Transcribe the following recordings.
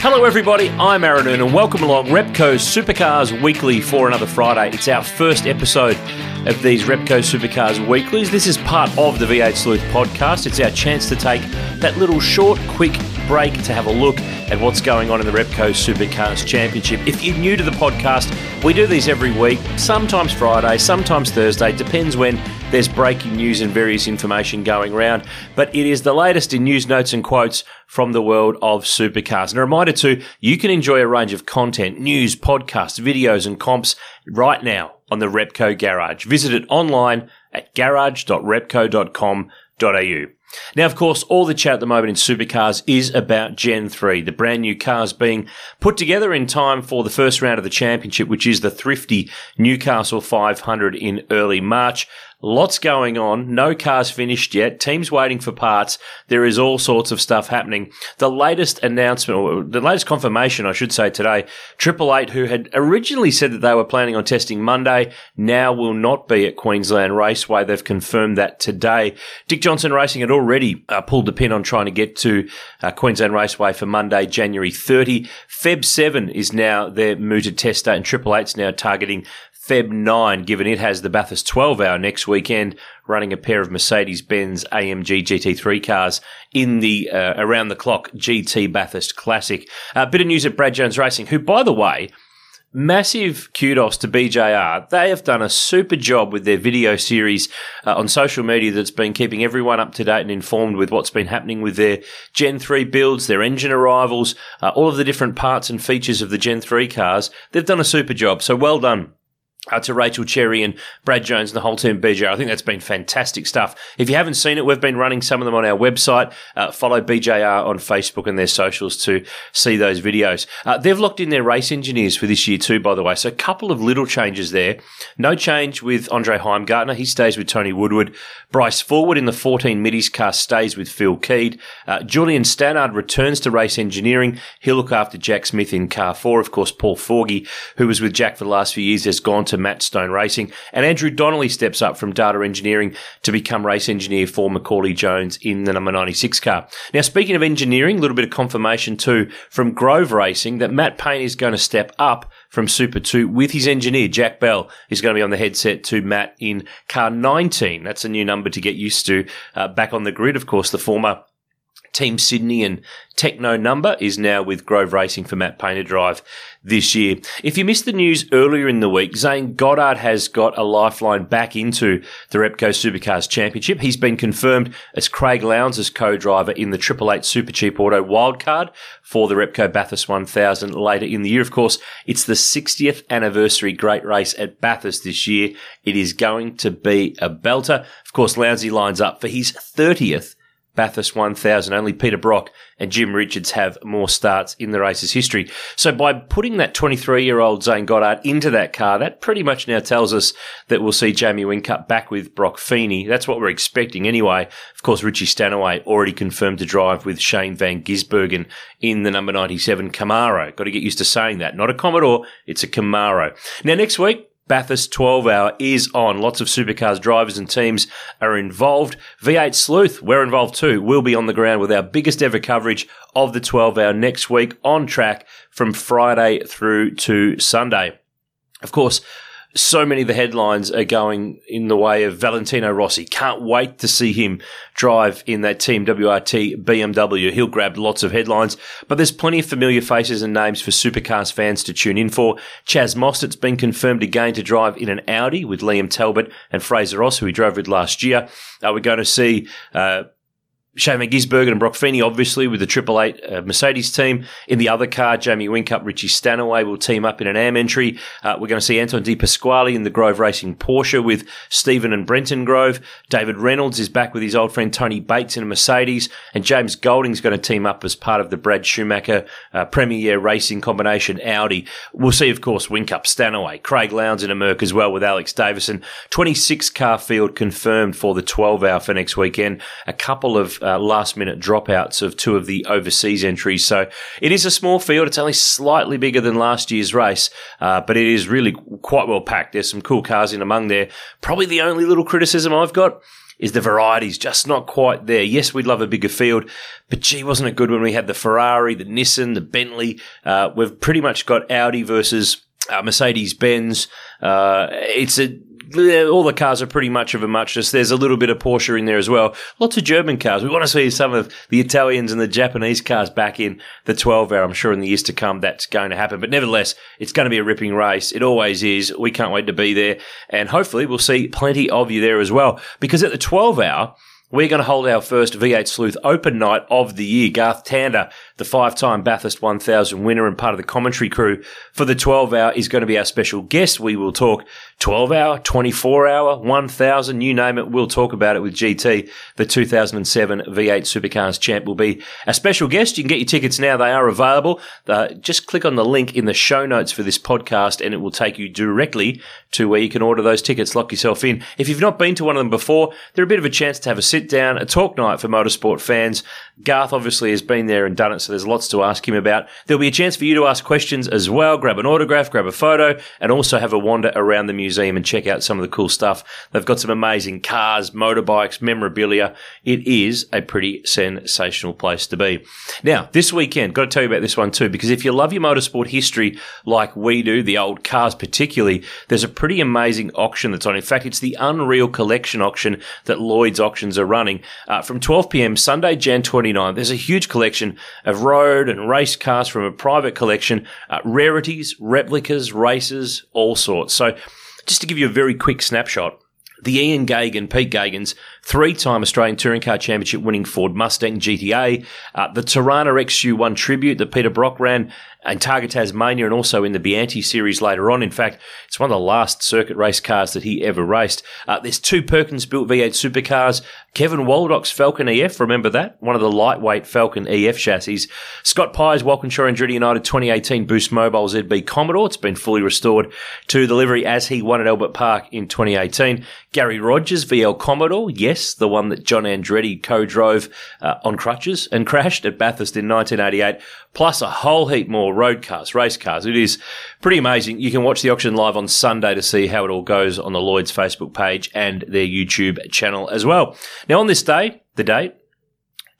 Hello, everybody. I'm Aaron and welcome along Repco Supercars Weekly for another Friday. It's our first episode of these Repco Supercars Weeklies. This is part of the V8 Sleuth podcast. It's our chance to take that little short, quick break to have a look at what's going on in the Repco Supercars Championship. If you're new to the podcast, we do these every week, sometimes Friday, sometimes Thursday, depends when there's breaking news and various information going around. But it is the latest in news, notes, and quotes from the world of supercars. And a reminder too, you can enjoy a range of content, news, podcasts, videos, and comps right now on the Repco Garage. Visit it online at garage.repco.com.au. Now, of course, all the chat at the moment in supercars is about Gen 3, the brand new cars being put together in time for the first round of the championship, which is the thrifty Newcastle 500 in early March. Lots going on. No cars finished yet. Teams waiting for parts. There is all sorts of stuff happening. The latest announcement, or the latest confirmation, I should say today, Triple Eight, who had originally said that they were planning on testing Monday, now will not be at Queensland Raceway. They've confirmed that today. Dick Johnson Racing had already uh, pulled the pin on trying to get to uh, Queensland Raceway for Monday, January 30. Feb 7 is now their mooted test date, and Triple Eight's now targeting Feb 9, given it has the Bathurst 12 hour next weekend, running a pair of Mercedes Benz AMG GT3 cars in the uh, around the clock GT Bathurst Classic. A uh, bit of news at Brad Jones Racing, who, by the way, massive kudos to BJR. They have done a super job with their video series uh, on social media that's been keeping everyone up to date and informed with what's been happening with their Gen 3 builds, their engine arrivals, uh, all of the different parts and features of the Gen 3 cars. They've done a super job. So well done uh, to Rachel Cherry and Brad Jones and the whole team BJR. I think that's been fantastic stuff. If you haven't seen it, we've been running some of them on our website. Uh, follow BJR on Facebook and their socials to see those videos. Uh, they've locked in their race engineers for this year too, by the way. So a couple of little changes there. No change with Andre Heimgartner. He stays with Tony Woodward. Bryce Fullwood in the 14 Middy's car stays with Phil Keed. Uh, Julian Stannard returns to race engineering. He'll look after Jack Smith in car four. Of course, Paul Forgy, who was with Jack for the last few years, has gone to Matt Stone Racing. And Andrew Donnelly steps up from data engineering to become race engineer for Macaulay Jones in the number 96 car. Now, speaking of engineering, a little bit of confirmation too from Grove Racing that Matt Payne is going to step up from Super 2 with his engineer, Jack Bell, is going to be on the headset to Matt in car 19. That's a new number to get used to. Uh, back on the grid, of course, the former Team Sydney and Tekno number is now with Grove Racing for Matt Painter drive this year. If you missed the news earlier in the week, Zane Goddard has got a lifeline back into the Repco Supercars Championship. He's been confirmed as Craig Lowndes' co-driver in the Triple Eight Super Cheap Auto wildcard for the Repco Bathurst 1000 later in the year. Of course, it's the 60th anniversary great race at Bathurst this year. It is going to be a belter. Of course, Lowndesy lines up for his 30th Bathurst 1000. Only Peter Brock and Jim Richards have more starts in the race's history. So by putting that 23 year old Zane Goddard into that car, that pretty much now tells us that we'll see Jamie Whincup back with Broc Feeney. That's what we're expecting anyway. Of course, Richie Stanaway already confirmed to drive with Shane Van Gisbergen in the number 97 Camaro. Got to get used to saying that. Not a Commodore, it's a Camaro. Now next week, Bathurst 12 hour is on. Lots of supercars drivers and teams are involved. V8 Sleuth, we're involved too. We'll be on the ground with our biggest ever coverage of the 12 hour next week on track from Friday through to Sunday. Of course, so many of the headlines are going in the way of Valentino Rossi. Can't wait to see him drive in that Team WRT BMW. He'll grab lots of headlines, but there's plenty of familiar faces and names for supercars fans to tune in for. Chaz Mostert's been confirmed again to drive in an Audi with Liam Talbot and Fraser Ross, who he drove with last year. Uh, we're going to see uh, Shane Gisbergen and Broc Feeney, obviously, with the Triple Eight uh, Mercedes team. In the other car, Jamie Whincup, Richie Stanaway will team up in an AM entry. Uh, we're going to see Anton De Pasquale in the Grove Racing Porsche with Stephen and Brenton Grove. David Reynolds is back with his old friend Tony Bates in a Mercedes. And James Golding's going to team up as part of the Brad Schumacher uh, Premier Racing combination Audi. We'll see, of course, Whincup, Stanaway, Craig Lowndes in a Merc as well with Alex Davison. 26 car field confirmed for the 12 hour for next weekend. A couple of uh, last minute dropouts of two of the overseas entries. So it is a small field. It's only slightly bigger than last year's race, uh, but it is really quite well packed. There's some cool cars in among there. Probably the only little criticism I've got is the varieties just not quite there. Yes, we'd love a bigger field, but gee, wasn't it good when we had the Ferrari, the Nissan, the Bentley? Uh, we've pretty much got Audi versus uh, Mercedes Benz. Uh, it's a all the cars are pretty much of a muchness. There's a little bit of Porsche in there as well. Lots of German cars. We want to see some of the Italians and the Japanese cars back in the 12 hour. I'm sure in the years to come that's going to happen. But nevertheless, it's going to be a ripping race. It always is. We can't wait to be there. And hopefully we'll see plenty of you there as well. Because at the 12 hour, we're going to hold our first V8 Sleuth Open Night of the year. Garth Tander, the five-time Bathurst 1000 winner and part of the commentary crew for the 12 hour, is going to be our special guest. We will talk 12 hour, 24 hour, 1000, you name it. We'll talk about it with GT. The 2007 V8 Supercars champ will be a special guest. You can get your tickets now. They are available. Uh, just click on the link in the show notes for this podcast and it will take you directly to where you can order those tickets. Lock yourself in. If you've not been to one of them before, they're a bit of a chance to have a sit down, a talk night for motorsport fans. Garth obviously has been there and done it, so there's lots to ask him about. There'll be a chance for you to ask questions as well, grab an autograph, grab a photo, and also have a wander around the museum and check out some of the cool stuff. They've got some amazing cars, motorbikes, memorabilia. It is a pretty sensational place to be. Now, this weekend, got to tell you about this one too, because if you love your motorsport history like we do, the old cars particularly, there's a pretty amazing auction that's on. In fact, it's the Unreal Collection auction that Lloyd's Auctions are running uh, from 12 p.m. Sunday, Jan 29. There's a huge collection of road and race cars from a private collection, uh, rarities, replicas, races, all sorts. So, just to give you a very quick snapshot, the Ian Geoghegan, Pete Geoghegan's three-time Australian Touring Car Championship winning Ford Mustang GT-A, uh, the Torana XU1 Tribute that Peter Brock ran in Targa Tasmania and also in the Bianchi series later on. In fact, it's one of the last circuit race cars that he ever raced. Uh, there's two Perkins built V8 supercars. Kevin Waldock's Falcon EF, remember that? One of the lightweight Falcon EF chassis. Scott Pye's Walkinshaw Andretti United 2018 Boost Mobile ZB Commodore. It's been fully restored to the livery as he won at Albert Park in 2018. Gary Rogers VL Commodore. Yes, the one that John Andretti co-drove uh, on crutches and crashed at Bathurst in 1988 plus a whole heap more road cars, race cars. It is pretty amazing. You can watch the auction live on Sunday to see how it all goes on the Lloyd's Facebook page and their YouTube channel as well. Now, on this day, the date,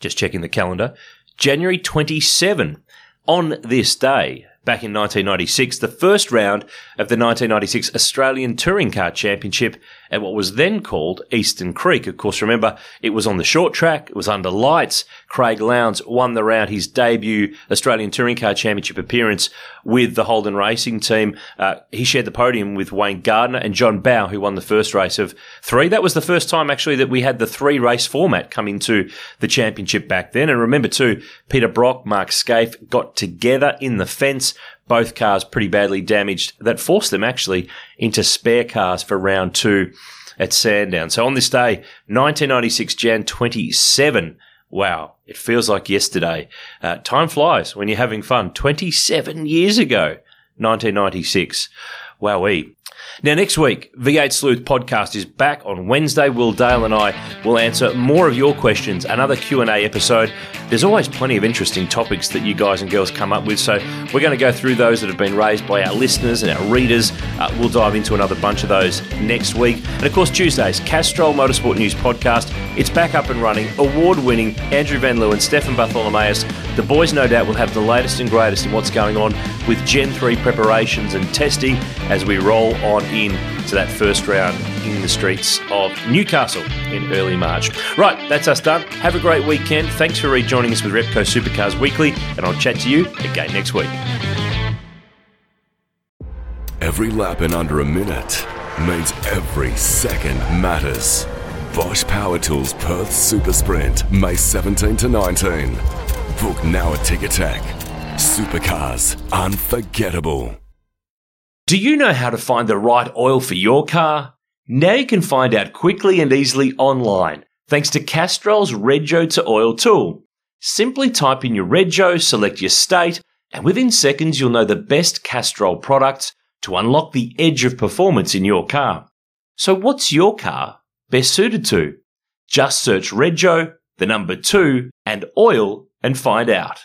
just checking the calendar, January 27. On this day, back in 1996, the first round of the 1996 Australian Touring Car Championship at what was then called Eastern Creek. Of course, remember, it was on the short track, it was under lights. Craig Lowndes won the round, his debut Australian Touring Car Championship appearance with the Holden Racing team. Uh, he shared the podium with Wayne Gardner and John Bowe, who won the first race of three. That was the first time, actually, that we had the three race format come into the championship back then. And remember, too, Peter Brock, Mark Skaife got together in the fence both cars pretty badly damaged that forced them actually into spare cars for round two at Sandown. So on this day, 1996 Jan 27, wow, it feels like yesterday. Uh, time flies when you're having fun. 27 years ago, 1996. Wowee. Now, next week, V8 Sleuth podcast is back on Wednesday. Will Dale and I will answer more of your questions. Another Q and A episode. There's always plenty of interesting topics that you guys and girls come up with, so we're going to go through those that have been raised by our listeners and our readers. Uh, we'll dive into another bunch of those next week, and of course, Tuesdays Castrol Motorsport News podcast. It's back up and running. Award-winning Andrew Van Leeuwen, Stefan Bartholomaeus. The boys, no doubt, will have the latest and greatest in what's going on with Gen 3 preparations and testing as we roll on in to that first round in the streets of Newcastle in early March. Right, that's us done. Have a great weekend. Thanks for rejoining us with Repco Supercars Weekly, and I'll chat to you again next week. Every lap in under a minute means every second matters. Bosch Power Tools Perth Super Sprint, May 17 to 19. Book now at Ticketek. Supercars, unforgettable. Do you know how to find the right oil for your car? Now you can find out quickly and easily online thanks to Castrol's Rego to Oil tool. Simply type in your Rego, select your state, and within seconds you'll know the best Castrol products to unlock the edge of performance in your car. So what's your car best suited to? Just search Rego, the number two, and oil and find out.